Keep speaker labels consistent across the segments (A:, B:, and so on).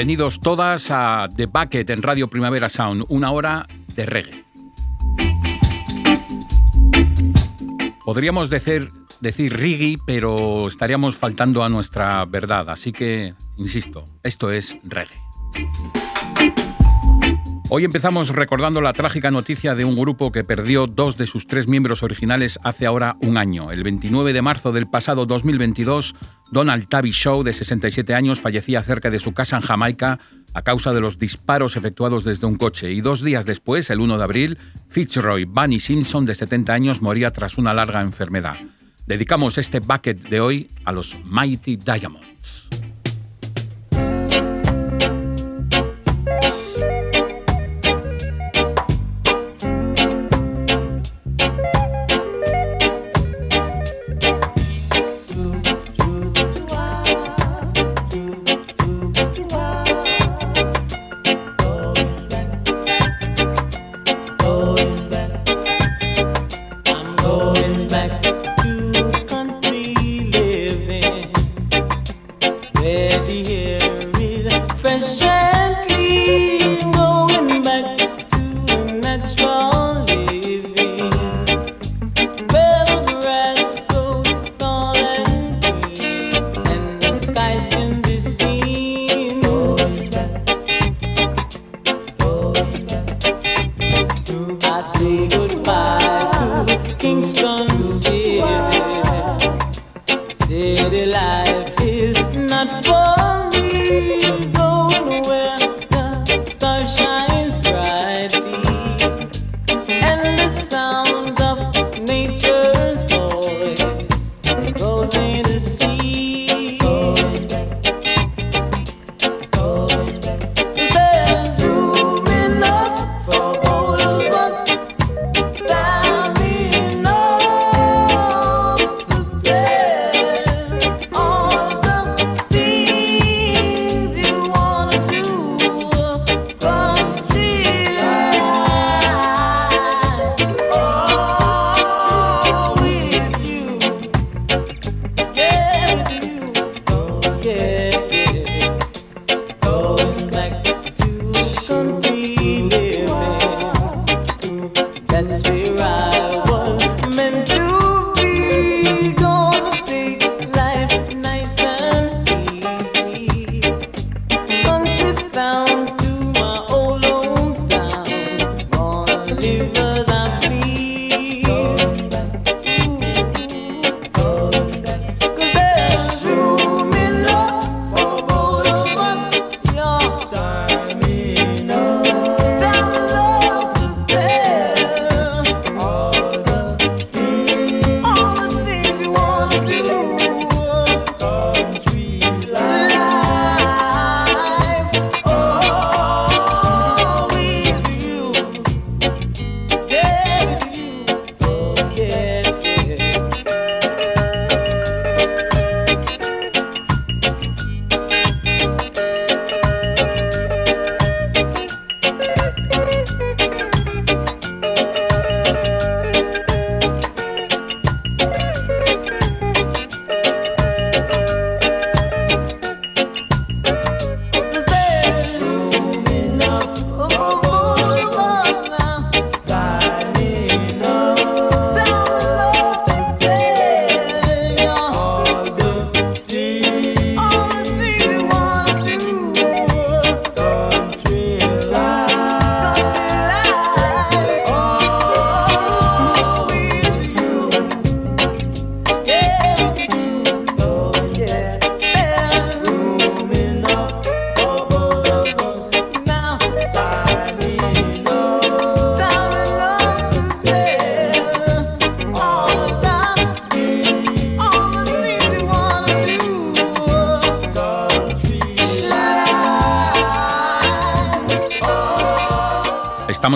A: Bienvenidos todas a The Bucket en Radio Primavera Sound, una hora de reggae. Podríamos decir, decir reggae, pero estaríamos faltando a nuestra verdad, así que, insisto, esto es reggae. Hoy empezamos recordando la trágica noticia de un grupo que perdió dos de sus tres miembros originales hace ahora un año. El 29 de marzo del pasado 2022, Donald Tabby Show, de 67 años, fallecía cerca de su casa en Jamaica a causa de los disparos efectuados desde un coche. Y dos días después, el 1 de abril, Fitzroy Bunny Simpson, de 70 años, moría tras una larga enfermedad. Dedicamos este bucket de hoy a los Mighty Diamonds.
B: Let
A: the fresh air.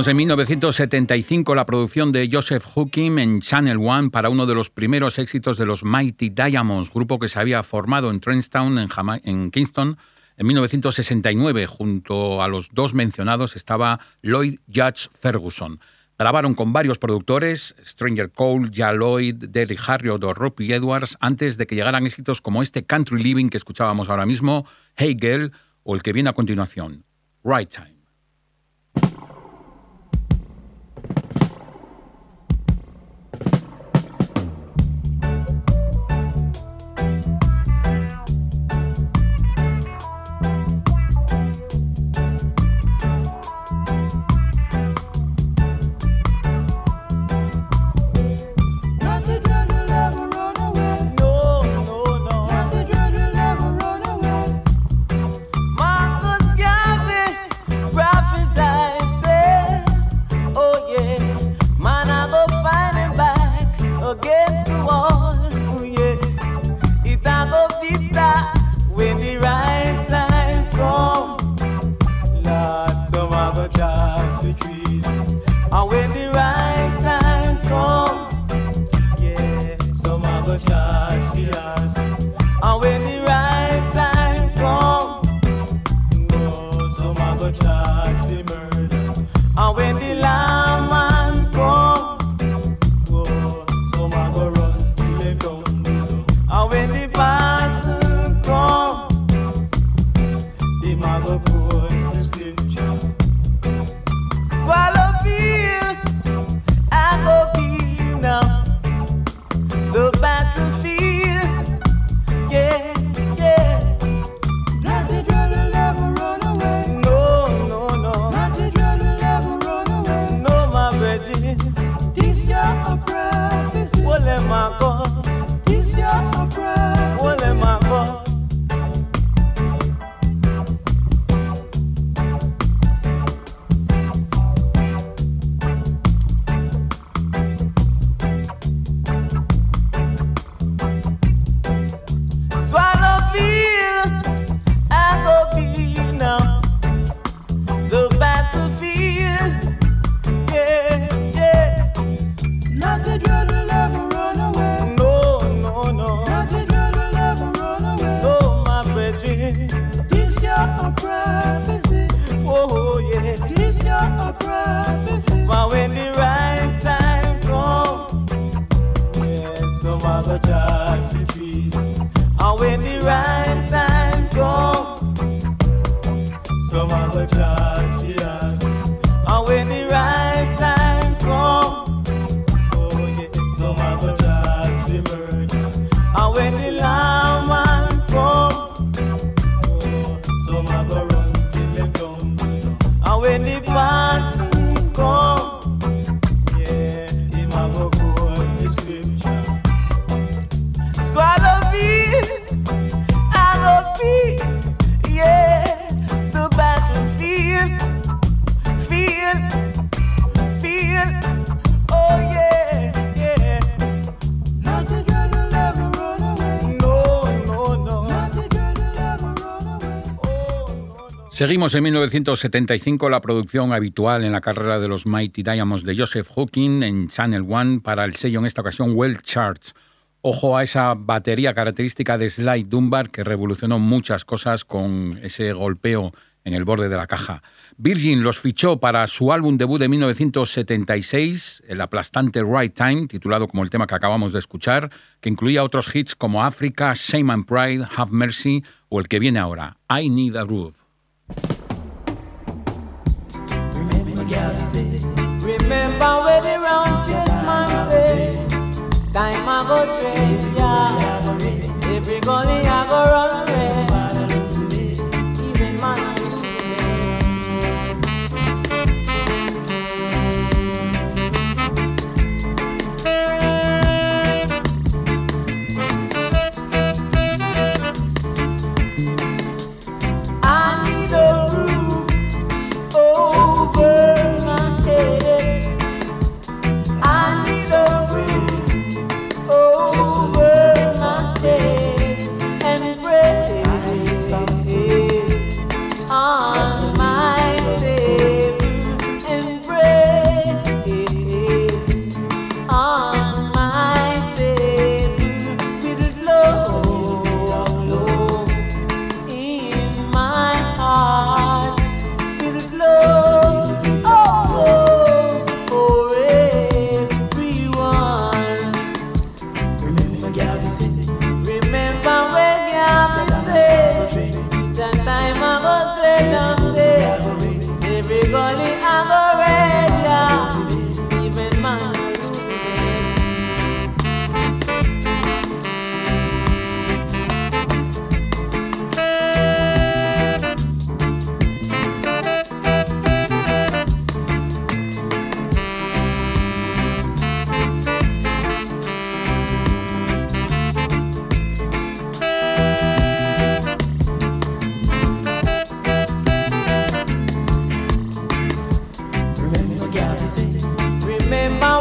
A: En 1975, la producción de Joseph Hooking en Channel One para uno de los primeros éxitos de los Mighty Diamonds, grupo que se había formado en Trenchtown, en, Kingston, en 1969. Junto a los dos mencionados estaba Lloyd Judge Ferguson. Grabaron con varios productores, Stranger Cole, Ja Lloyd, Derry Harriott o Robbie Edwards, antes de que llegaran éxitos como este Country Living que escuchábamos ahora mismo, Hey Girl o el que viene a continuación, Right Time. Seguimos en 1975 la producción habitual en la carrera de los Mighty Diamonds de Joseph Hooking en Channel One para el sello en esta ocasión Well Charts. Ojo a esa batería característica de Slide Dunbar que revolucionó muchas cosas con ese golpeo en el borde de la caja. Virgin los fichó para su álbum debut de 1976, el aplastante Right Time, titulado como el tema que acabamos de escuchar, que incluía otros hits como Africa, Shame and Pride, Have Mercy o el que viene ahora, I Need a Groove.
B: Remember when the round six man say, time I go trade, yeah. Every gully I go run red. me va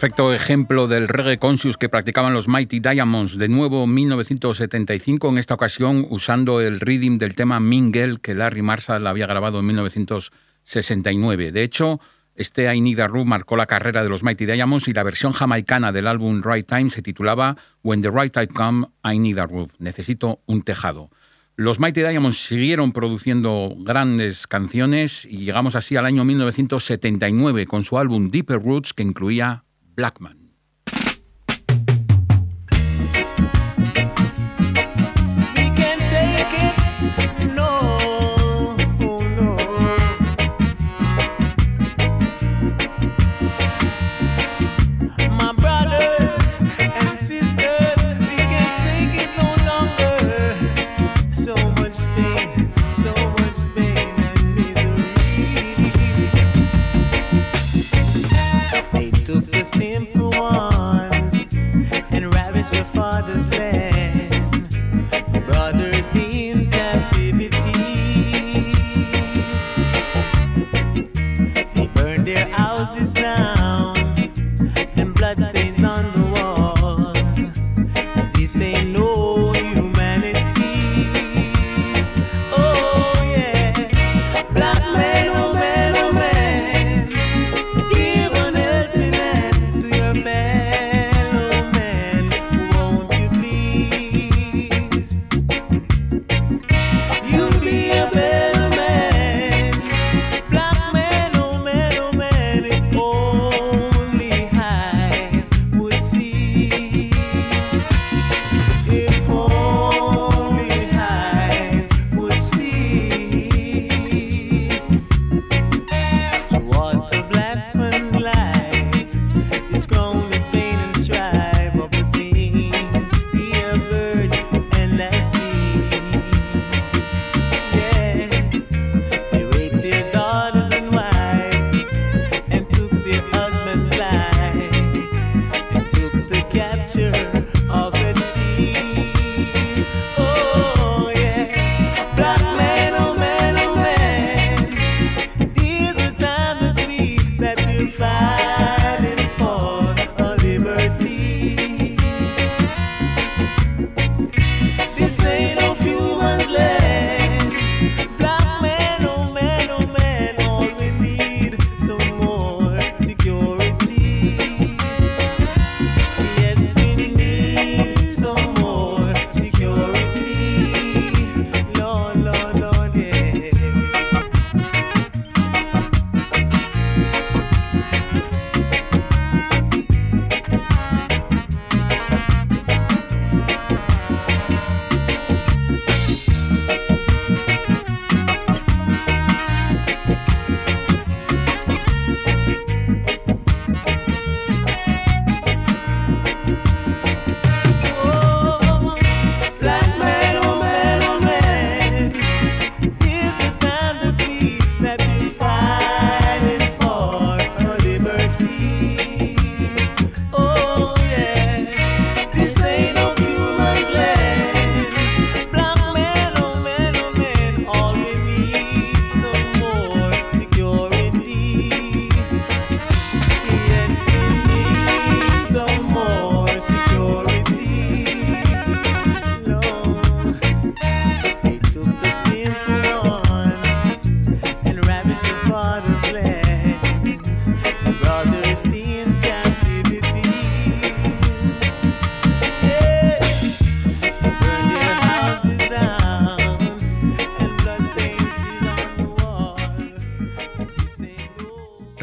A: perfecto ejemplo del reggae conscious que practicaban los Mighty Diamonds, de nuevo 1975, en esta ocasión usando el rhythm del tema Mingle que Larry Marshall había grabado en 1969. De hecho, este I Need a marcó la carrera de los Mighty Diamonds y la versión jamaicana del álbum Right Time se titulaba When the Right Time Come, I Need a Roof. Necesito un tejado. Los Mighty Diamonds siguieron produciendo grandes canciones y llegamos así al año 1979 con su álbum Deeper Roots que incluía Blackman.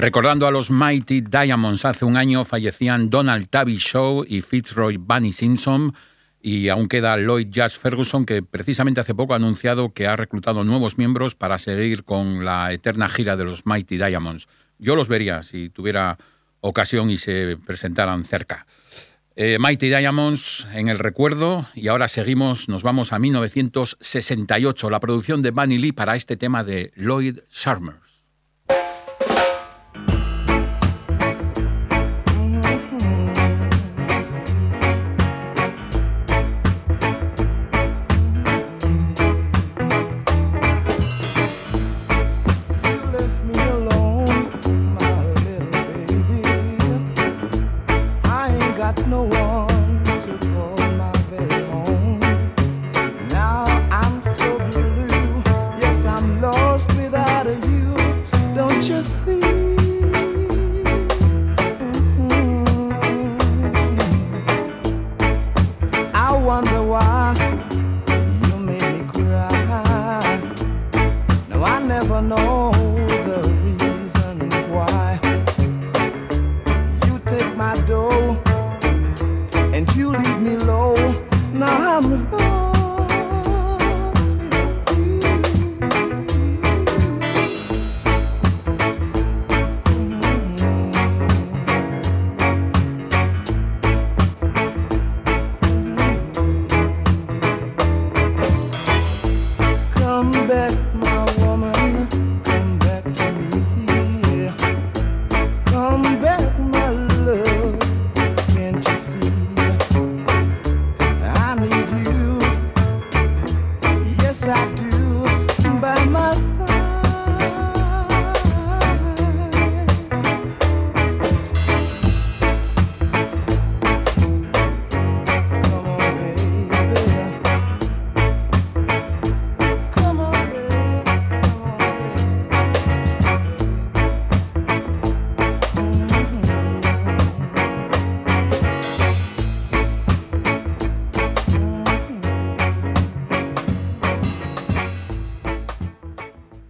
A: Recordando a los Mighty Diamonds, hace un año fallecían Donald Tabby Shaw y Fitzroy Bunny Simpson, y aún queda Lloyd Jazz Ferguson, que precisamente hace poco ha anunciado que ha reclutado nuevos miembros para seguir con la eterna gira de los Mighty Diamonds. Yo los vería si tuviera ocasión y se presentaran cerca. Eh, Mighty Diamonds en el recuerdo y ahora seguimos, nos vamos a 1968, la producción de Bunny Lee para este tema de Lloyd Sharmer.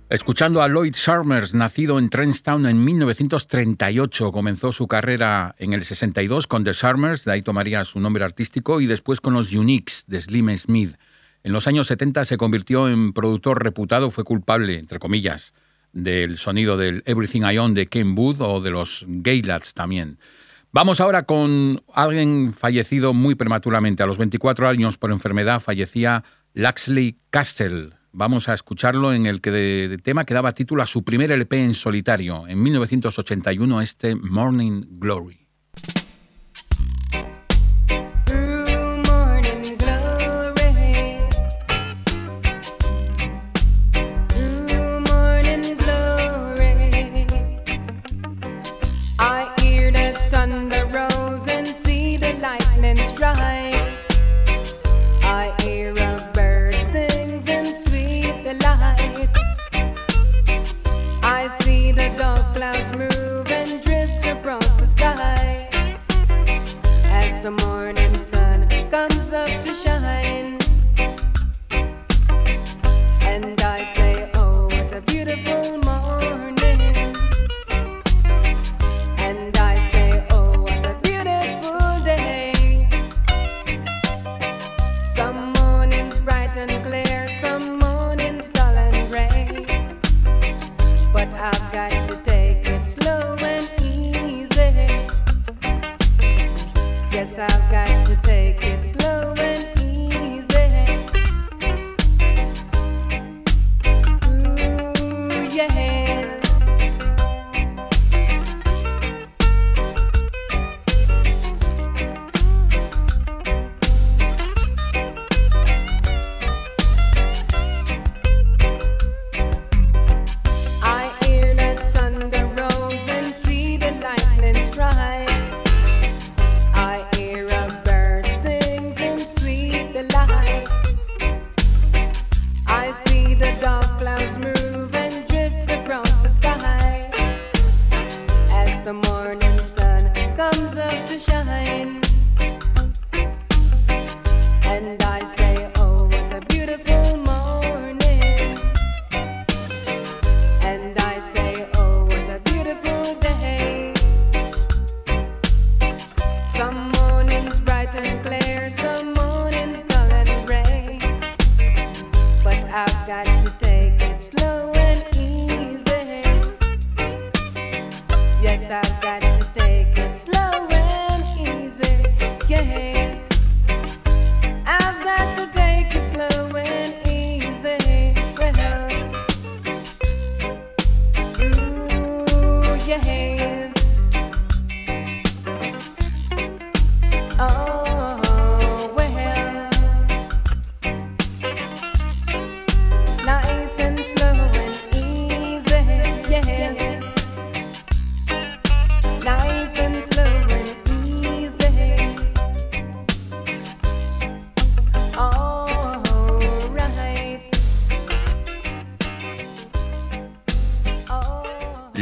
A: Escuchando a Lloyd Sharmers, nacido en Trenstown en 1938, comenzó su carrera en el 62 con The Sharmers, de ahí tomaría su nombre artístico, y después con los Uniques de Slim Smith. En los años 70 se convirtió en productor reputado, fue culpable, entre comillas, del sonido del Everything I Own de Ken Booth o de los Gaylads también. Vamos ahora con alguien fallecido muy prematuramente. A los 24 años por enfermedad fallecía Laxley Castle, Vamos a escucharlo en el que de, tema que daba título a su primer LP en solitario, en 1981, este Morning Glory.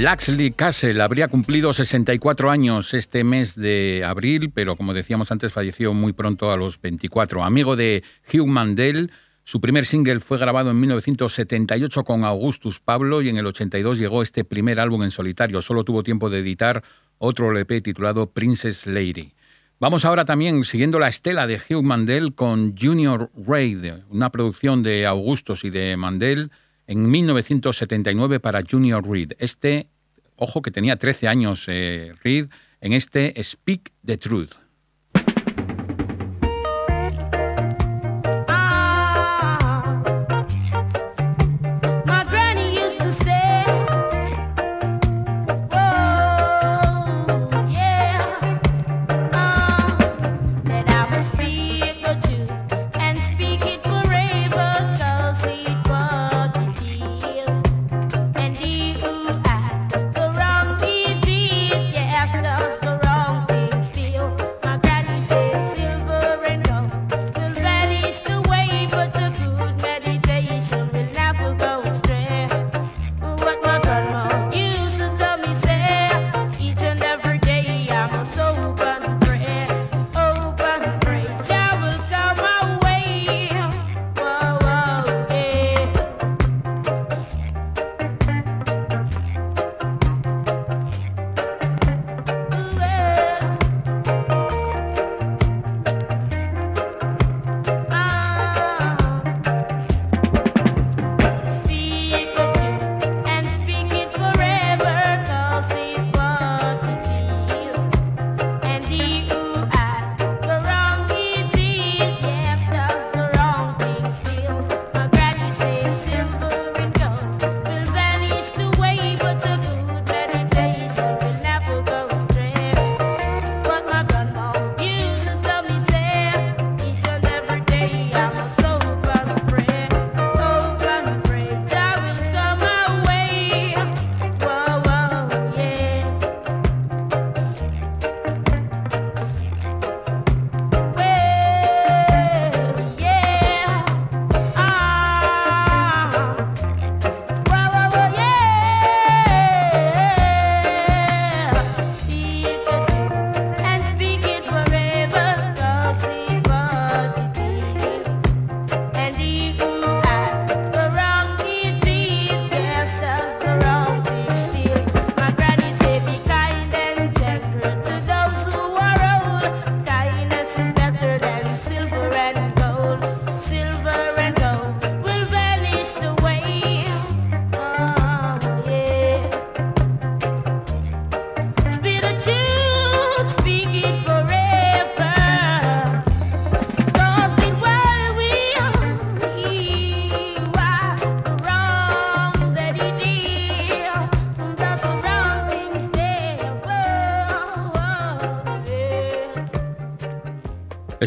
C: Laxley Castle habría cumplido 64 años este mes de abril, pero como decíamos antes, falleció muy pronto a los 24. Amigo de Hugh Mandel, su primer single fue grabado en 1978 con Augustus Pablo y en el 82 llegó este primer álbum en solitario. Solo tuvo tiempo de editar otro LP titulado Princess Lady. Vamos ahora también siguiendo la estela de Hugh Mandel con Junior Raid, una producción de Augustus y de Mandel en 1979 para Junior Reid. Este ojo que tenía 13 años eh, Reed, en este Speak the Truth.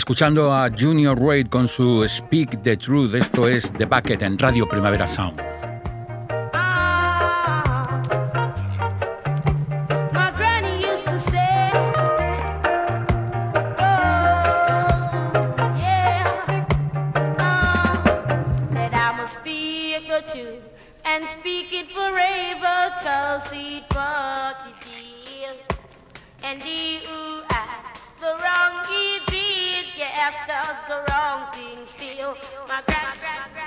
C: Escuchando a Junior Reid con su Speak the Truth, esto es The Bucket en Radio Primavera Sound. just does the wrong thing still.
A: My grand, grand,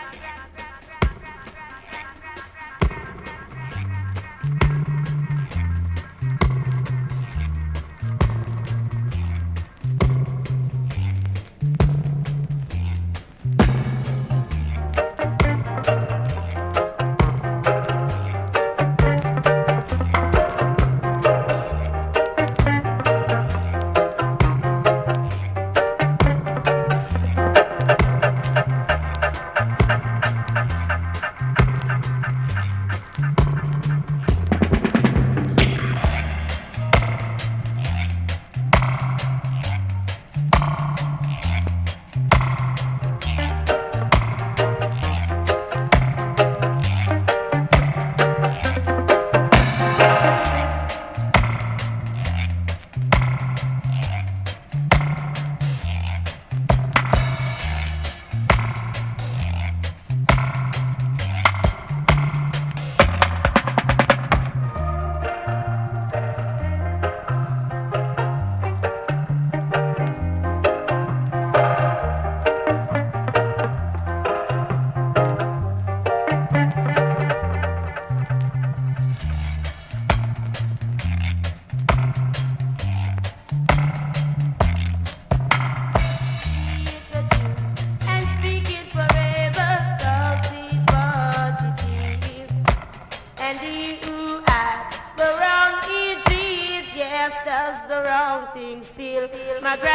A: my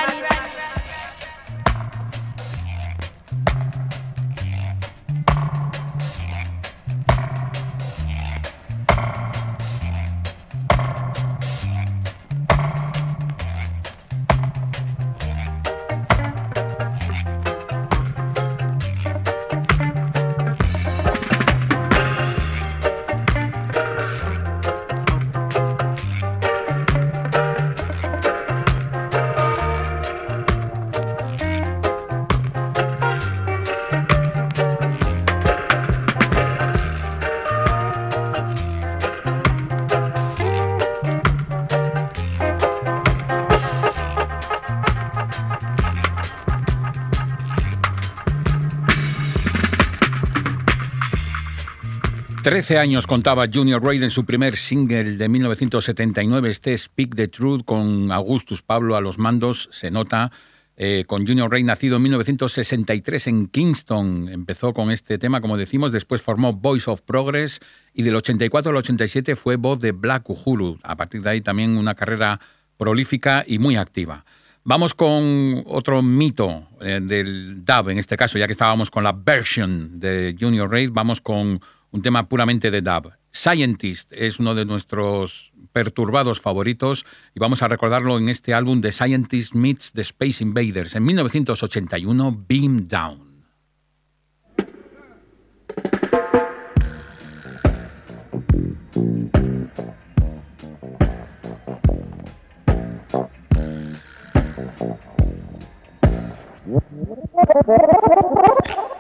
A: 13 años contaba Junior Reid en su primer single de 1979, este Speak the Truth, con Augustus Pablo a los mandos, se nota. Eh, con Junior Reid, nacido en 1963 en Kingston, empezó con este tema, como decimos, después formó Voice of Progress y del 84 al 87 fue voz de Black Uhuru. A partir de ahí también una carrera prolífica y muy activa. Vamos con otro mito eh, del dub, en este caso, ya que estábamos con la version de Junior Reid, vamos con un tema puramente de dub. Scientist es uno de nuestros perturbados favoritos y vamos a recordarlo en este álbum de Scientist Meets the Space Invaders en 1981, Beam Down.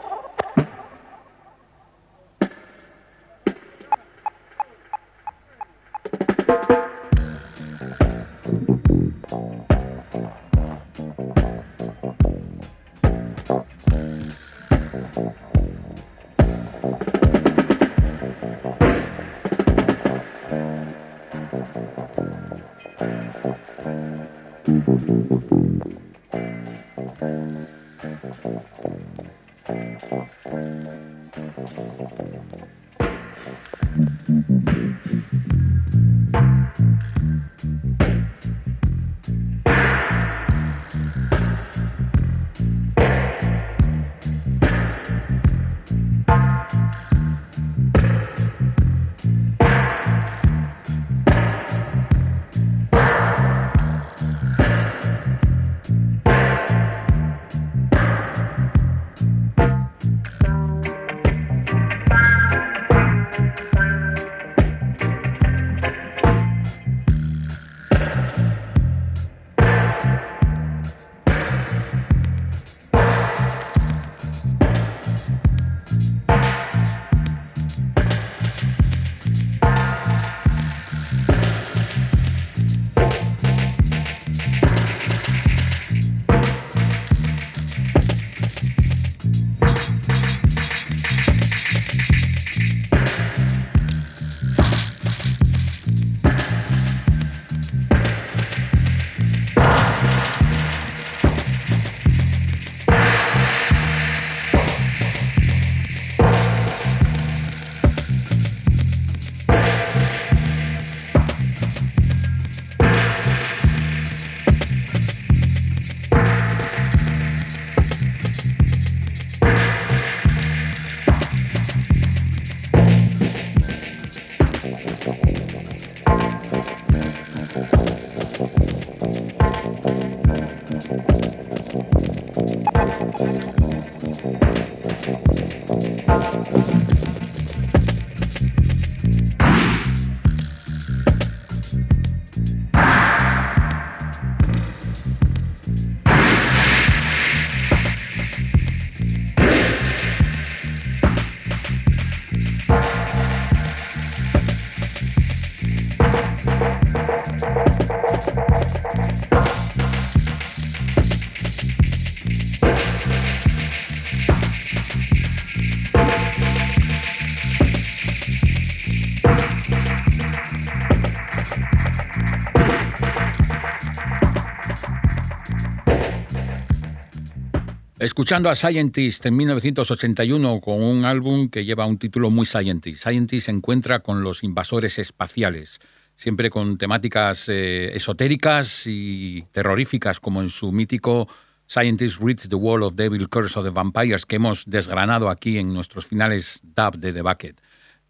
A: Thank you. Escuchando a Scientist en 1981 con un álbum que lleva un título muy Scientist. Scientist se encuentra con los invasores espaciales, siempre con temáticas eh, esotéricas y terroríficas, como en su mítico Scientist Reads the Wall of Devil Curse of the Vampires, que hemos desgranado aquí en nuestros finales dub de The Bucket.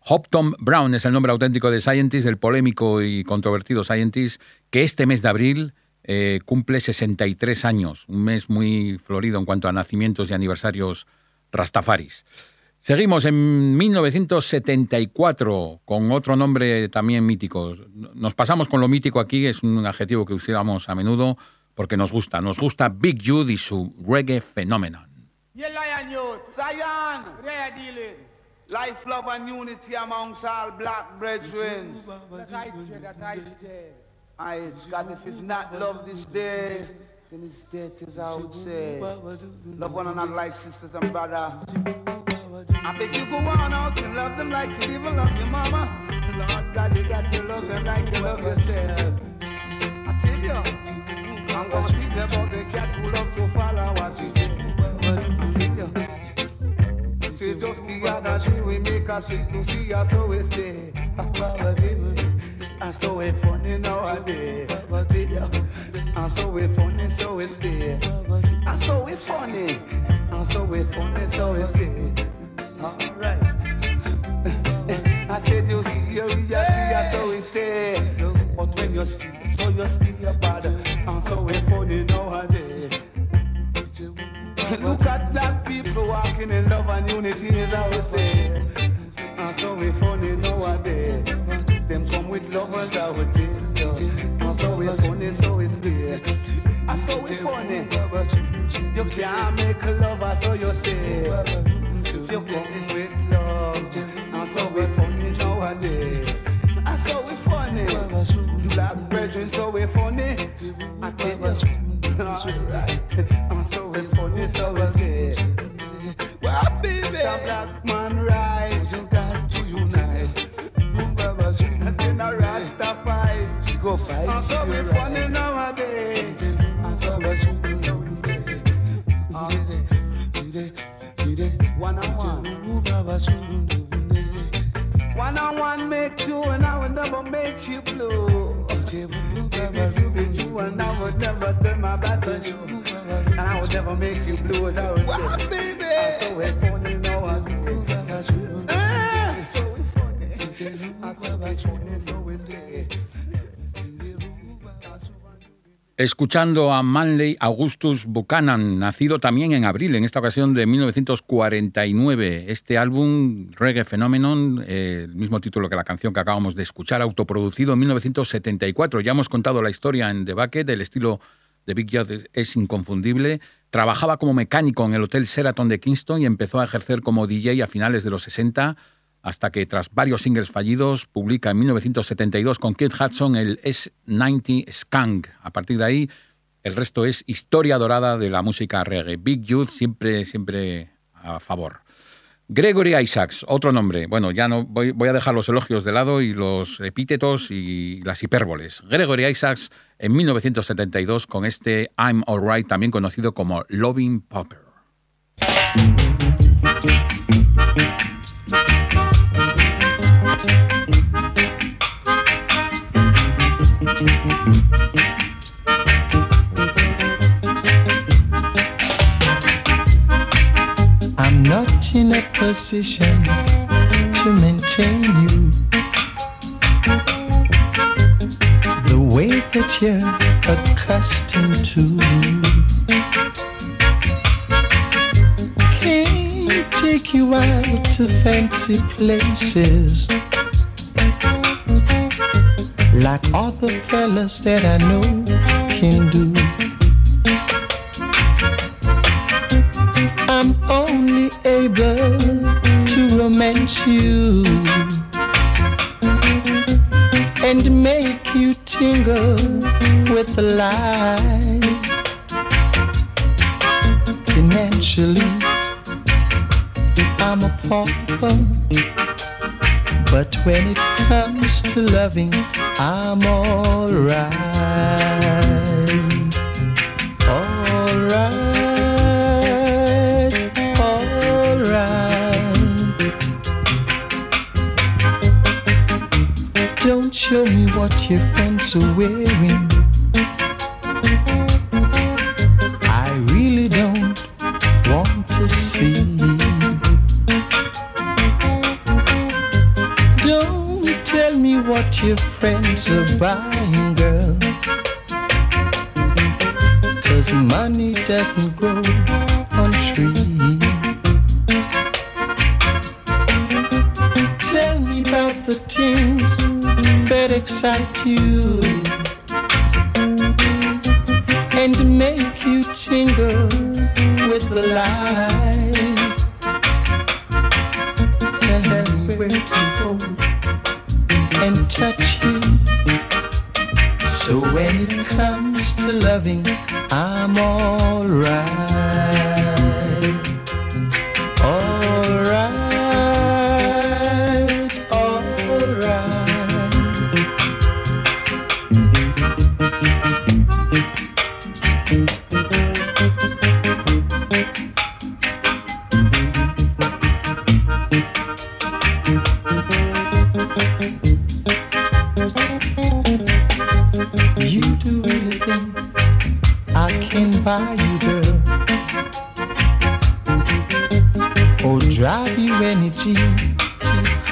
A: Hopton Brown es el nombre auténtico de Scientist, el polémico y controvertido Scientist, que este mes de abril eh, cumple 63 años, un mes muy florido en cuanto a nacimientos y aniversarios rastafaris. Seguimos en 1974 con otro nombre también mítico. Nos pasamos con lo mítico aquí, es un adjetivo que usamos a menudo porque nos gusta. Nos gusta Big Jude y su reggae phenomenon.
D: Life, love and unity amongst all black brethren. I, God, if it's not love this day, then it's dead, as I would say. Love one another like sisters and brother. I beg you go on out and love them like you even love your mama. Lord God, you got to love them like you love yourself. I tell you, I'm gonna teach you about the cat who love to follow what she said. I tell you, see just the other day we make a sick to see us so stay. And so we funny nowadays. And so we funny, so we stay. And so we funny. And so we funny, so we stay. Alright. I said you hear, you see, and so we stay. But when you stay, so you're still stay bad. And so we funny nowadays. Look at black people walking in love and unity, as I would say. And so we funny nowadays. Them come with lovers, tell you. And so we funny, so we stay. And so we funny. You can't make a lover, so you stay. If you come with love, and so we funny nowadays. And so we funny. Black brethren, so we funny. I tell you. Alright. And so we funny, so we stay. Well, baby, some black man right. Rasta fight, go fight. And so we funny nowadays. And so we so we stay. One on one. One on one make two, and I will never make you blue. If you be true, and I would never turn my back on you. And I would never make you blue, as I would say. baby. And so we funny nowadays.
A: Escuchando a Manley Augustus Buchanan, nacido también en abril, en esta ocasión de 1949. Este álbum, Reggae Phenomenon, eh, el mismo título que la canción que acabamos de escuchar, autoproducido en 1974. Ya hemos contado la historia en The Bucket, el estilo de Big Youth es inconfundible. Trabajaba como mecánico en el Hotel Sheraton de Kingston y empezó a ejercer como DJ a finales de los 60 hasta que tras varios singles fallidos publica en 1972 con Kid Hudson el S90 Skunk. A partir de ahí el resto es historia dorada de la música reggae. Big Youth siempre, siempre a favor. Gregory Isaacs, otro nombre. Bueno, ya no voy, voy, a dejar los elogios de lado y los epítetos y las hipérboles. Gregory Isaacs en 1972 con este I'm Alright, también conocido como Loving Popper.
E: In a position to maintain you the way that you're accustomed to. Can't take you out to fancy places like all the fellas that I know can do. I'm only able to romance you and make you tingle with the light. Financially, I'm a pauper, but when it comes to loving, I'm alright. Show me what your friends are wearing. I really don't want to see. Don't tell me what your friends are buying,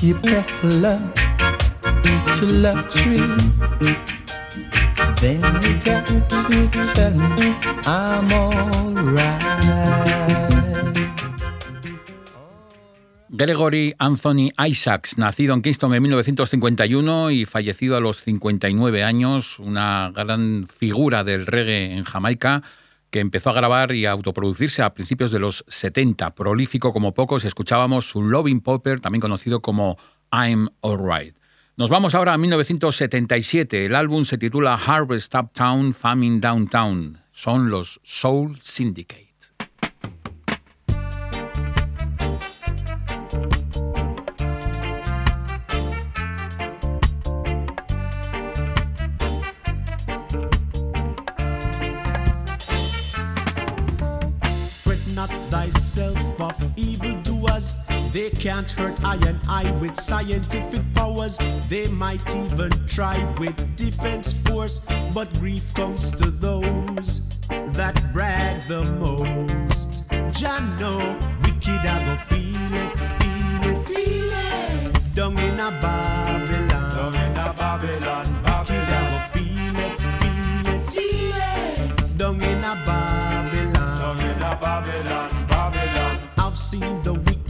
E: Love to then you to.
A: Gregory Anthony Isaacs, nacido en Kingston en 1951 y fallecido a los 59 años, una gran figura del reggae en Jamaica que empezó a grabar y a autoproducirse a principios de los 70, prolífico como pocos, escuchábamos su Loving Popper, también conocido como I'm Alright. Nos vamos ahora a 1977, el álbum se titula Harvest Uptown, Famine Downtown, son los Soul Syndicate.
F: They can't hurt I and I with scientific powers. They might even try with defense force. But grief comes to those that brag the most. Jah know wicked I go feel it, feel it, feel it. Down in a Babylon,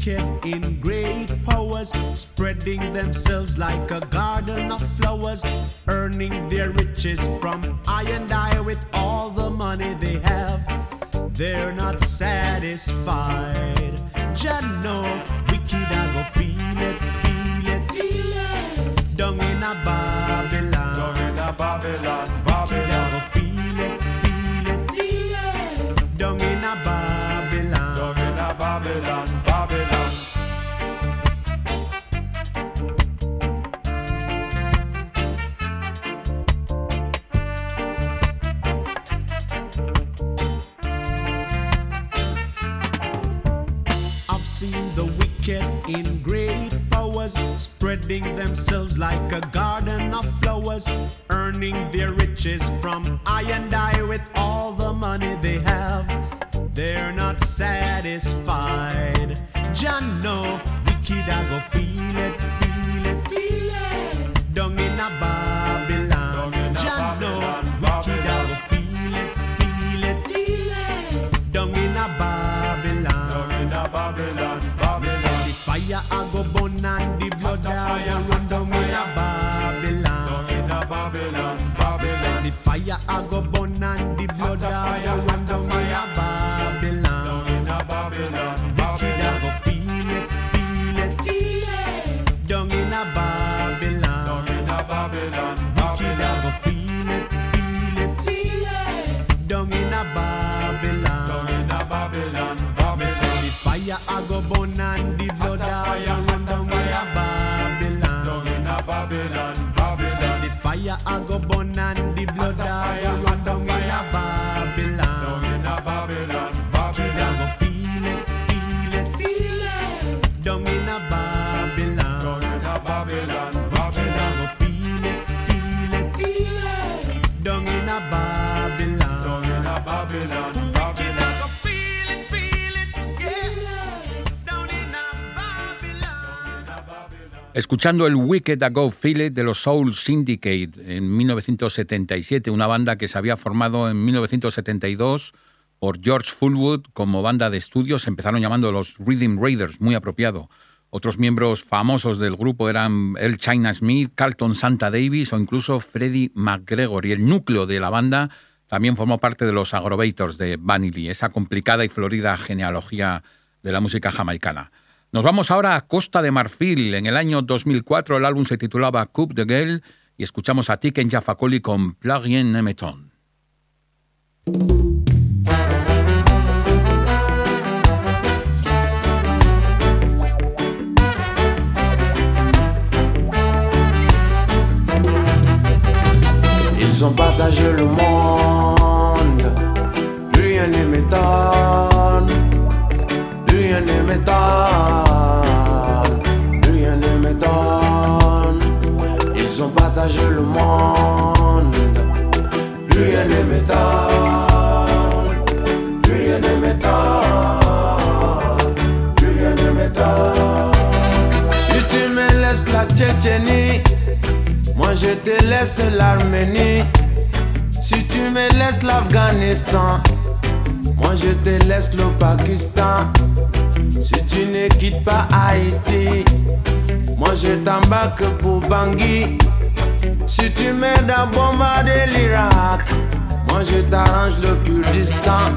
F: wicked in great powers spreading themselves like a garden of flowers, earning their riches from I and I with all the money they have. They're not satisfied. Jah know wicked I go feel it, feel it, feel it. Down in a Babylon, down in a Babylon, Babylon. Wicked in great powers spreading themselves like a garden of flowers, earning their riches from I and I with all the money they have. They're not satisfied. Jah know wicked I go feel it, feel it, feel it. I go bun and
A: Escuchando el Wicked A Go Feel It de los Soul Syndicate en 1977, una banda que se había formado en 1972 por George Fullwood como banda de estudios, se empezaron llamando los Rhythm Raiders, muy apropiado. Otros miembros famosos del grupo eran El China Smith, Carlton Santa Davis o incluso Freddie McGregor. Y el núcleo de la banda también formó parte de los Agrovators de Vanity, esa complicada y florida genealogía de la música jamaicana. Nos vamos ahora a Costa de Marfil. En el año 2004 el álbum se titulaba Coupe de Gueule y escuchamos a Tiken Jafakoli con Plugin Nemeton.
G: Ils m'étonne, rien ne m'étonne. Ils ont partagé le monde, rien ne m'étonne, rien ne m'étonne, rien ne m'étonne. Si tu me laisses la Tchétchénie, moi je te laisse l'Arménie. Si tu me laisses l'Afghanistan, moi je te laisse le Pakistan. Si tu ne quittes pas Haïti, moi je t'embarque pour Bangui. Si tu m'aides à bombarder l'Irak, moi je t'arrange le Kurdistan.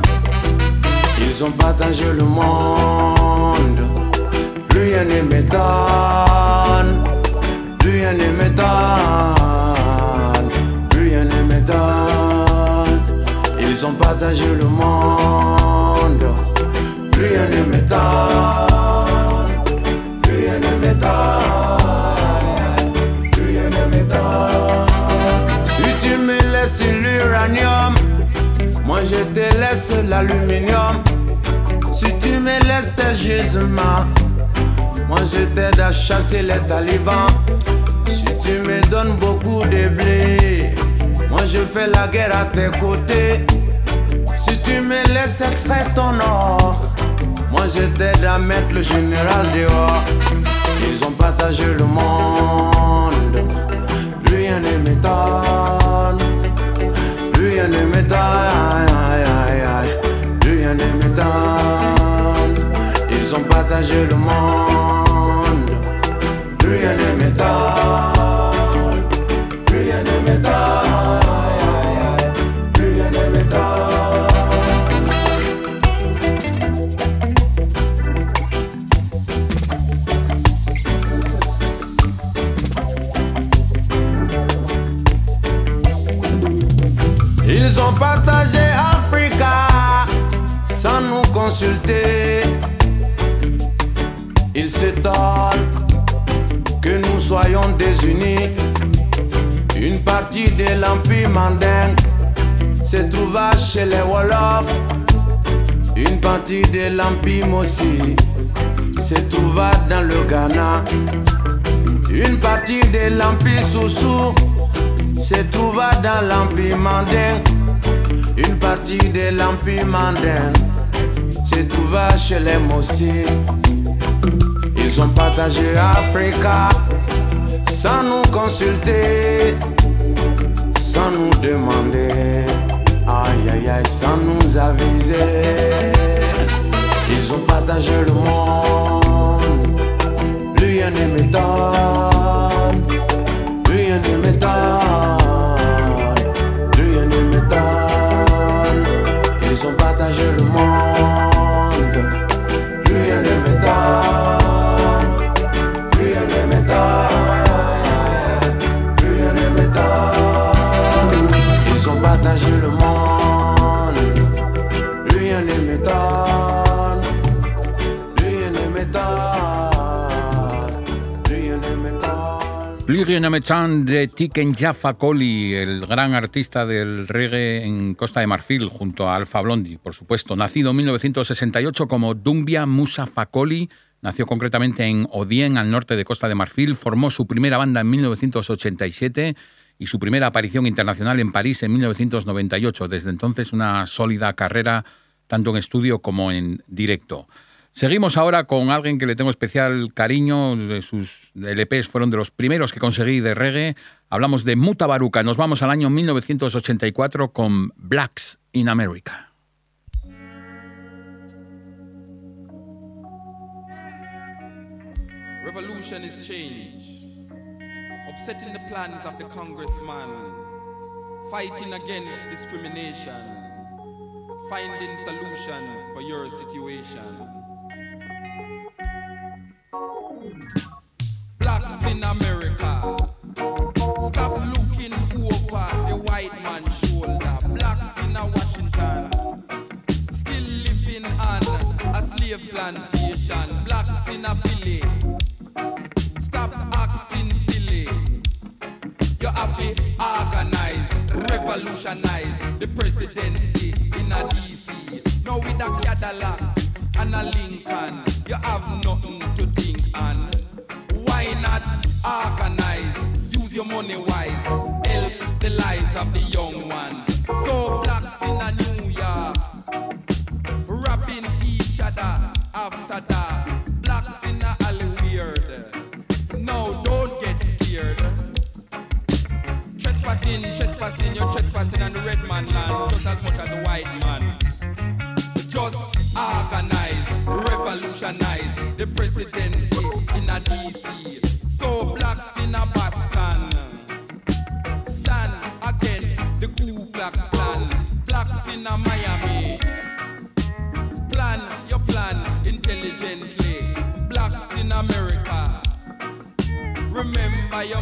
G: Ils ont partagé le monde, plus rien ne m'étonne. Plus rien ne m'étonne, plus rien ne m'étonne. Ils ont partagé le monde. Ne m'étonne, plus rien ne m'étonne. Si tu me laisses l'uranium, moi je te laisse l'aluminium. Si tu me laisses tes gisements, moi je t'aide à chasser les talibans. Si tu me donnes beaucoup de blé, moi je fais la guerre à tes côtés. Si tu me laisses extraire ton or, moi je t'aide à mettre le général dehors. Ils ont partagé le monde, plus rien ne m'étonne, plus rien ne m'étonne, plus rien ne m'étonne. Ils ont partagé le monde, plus rien ne m'étonne, plus rien ne m'étonne, consulter. Ils s'étonnent que nous soyons désunis. Une partie de l'Empire mandingue se trouva chez les Wolofs. Une partie de l'Empire Mossi se trouva dans le Ghana. Une partie de l'Empire Soussou se trouva dans l'Empire Mandin. Une partie de l'Empire Mandin se trouva chez les Mossi. Ils ont partagé Africa sans nous consulter, sans nous demander, aïe aïe aïe, sans nous aviser. Ils ont partagé le monde, rien ne m'étonne, rien ne m'étonne, rien ne m'étonne. Ils ont partagé le monde,
A: De Tiken Jaffa Coli, el gran artista del reggae en Costa de Marfil, junto a Alfa Blondi, por supuesto. Nacido en 1968 como Dumbia Musa Fakoli, nació concretamente en Odien, al norte de Costa de Marfil, formó su primera banda en 1987 y su primera aparición internacional en París en 1998. Desde entonces una sólida carrera tanto en estudio como en directo. Seguimos ahora con alguien que le tengo especial cariño. Sus LPs fueron de los primeros que conseguí de reggae. Hablamos de Muta Baruca. Nos vamos al año 1984 con Blacks in America.
H: Revolution is change, upsetting the plans of the congressman, fighting against discrimination, finding solutions for your situation. Blacks in America. Stop looking over the white man's shoulder. Blacks in Washington. Still living on a slave plantation. Blacks in a Philly. Stop acting silly. You have to organize, revolutionize the presidency in a DC. Now with a Cadillac and a Lincoln, you have nothing to think on. Why not organize? Use your money wise. Help the lives of the young ones. So blacks in a New York, rapping each other after that. Blacks in a alley weird. No, don't get scared. Trespassing, trespassing, you're trespassing on the red man land just as much as the white man. Just organize, revolutionize the presidency in a DC. So blacks in a Boston stand against the Ku Klux Klan. Blacks in a Miami plan your plan intelligently. Blacks in America remember your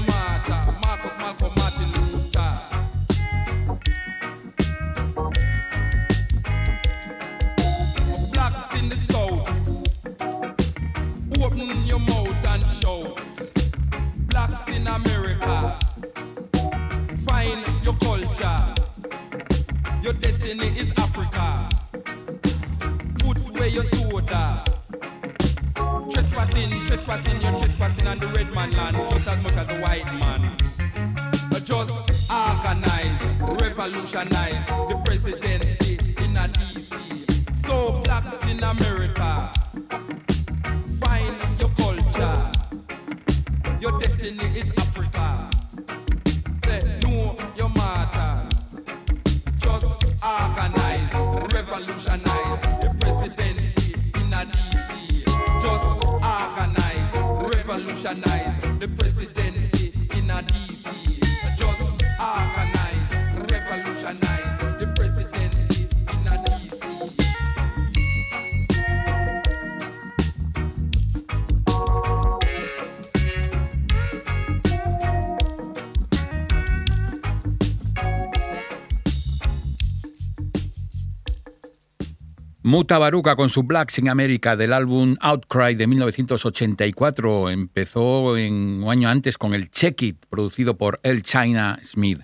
A: Muta Baruca con su Blacks in America del álbum Outcry de 1984 empezó en un año antes con el Check It, producido por El China Smith.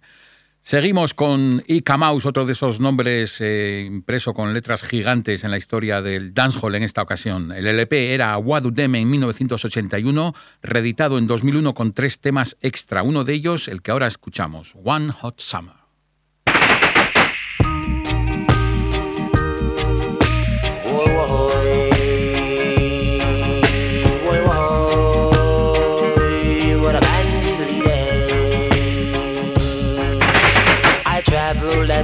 A: Seguimos con Ika Mouse, otro de esos nombres eh, impreso con letras gigantes en la historia del dancehall en esta ocasión. El LP era Wadu Deme en 1981, reeditado en 2001 con tres temas extra. Uno de ellos, el que ahora escuchamos, One Hot Summer.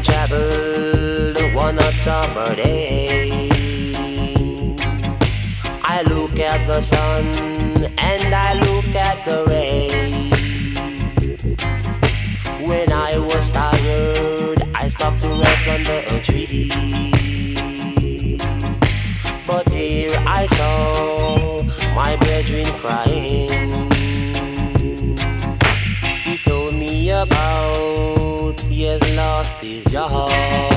I: Traveled one hot summer day. I look at the sun and I look at the rain. When I was tired, I stopped to rest under a tree. But here I saw my brethren crying. lost
B: is your.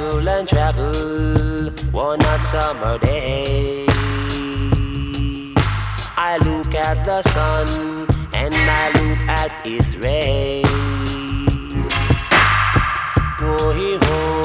B: Travel and travel one hot summer day. I look at the sun and I look at its rays. Woy, woy,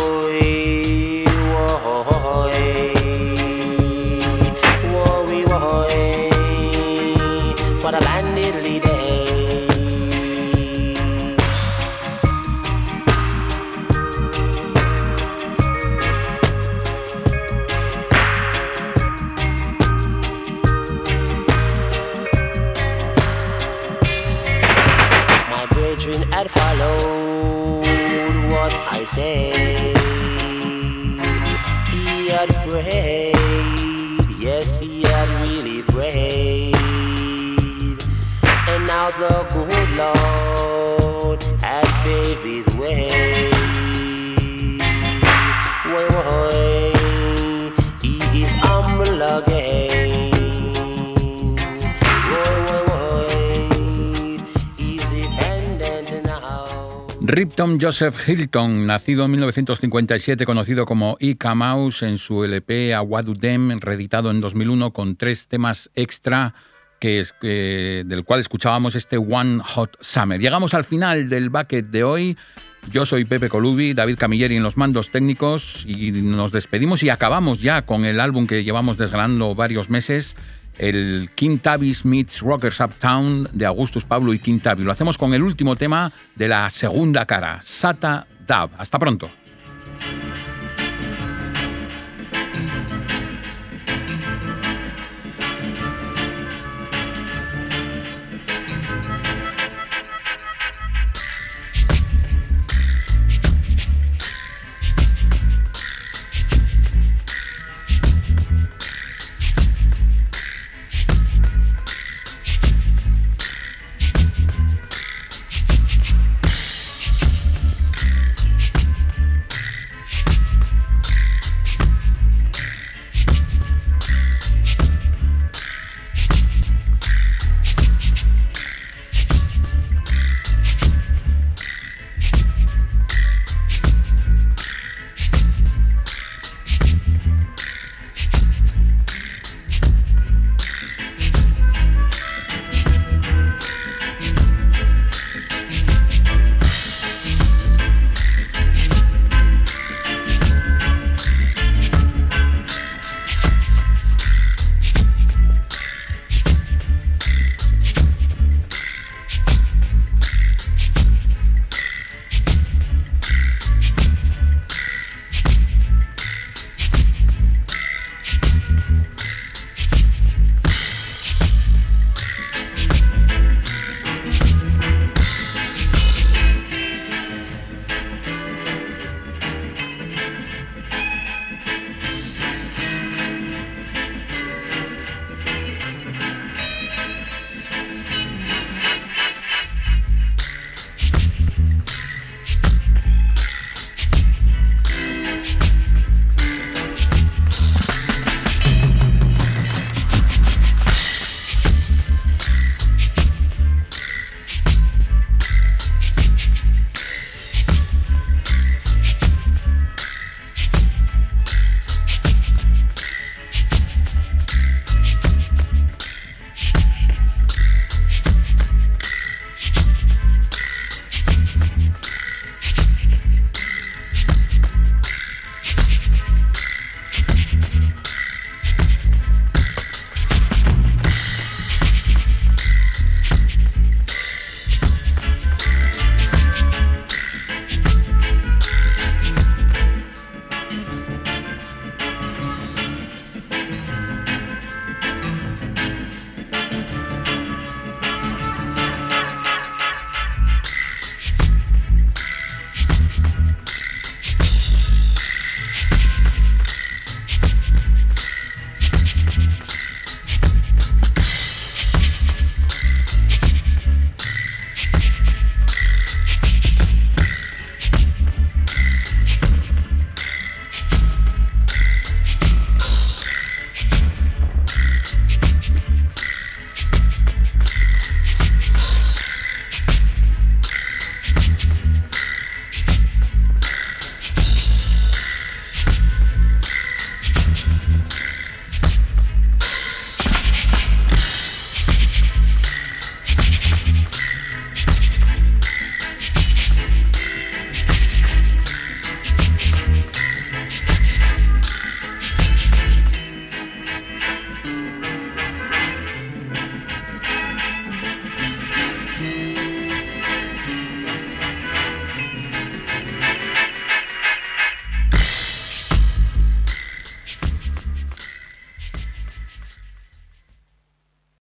A: Ripton Joseph Hilton, nacido en 1957, conocido como Ika Mouse, en su LP Awadudem, reeditado en 2001 con tres temas extra, del cual escuchábamos este One Hot Summer. Llegamos al final del bucket de hoy. Yo soy Pepe Colubi, David Camilleri en los mandos técnicos y nos despedimos y acabamos ya con el álbum que llevamos desgranando varios meses, el Tabby's Meets Rockers Uptown de Augustus Pablo y Tabby. Lo hacemos con el último tema de la segunda cara, Sata Dab. Hasta pronto.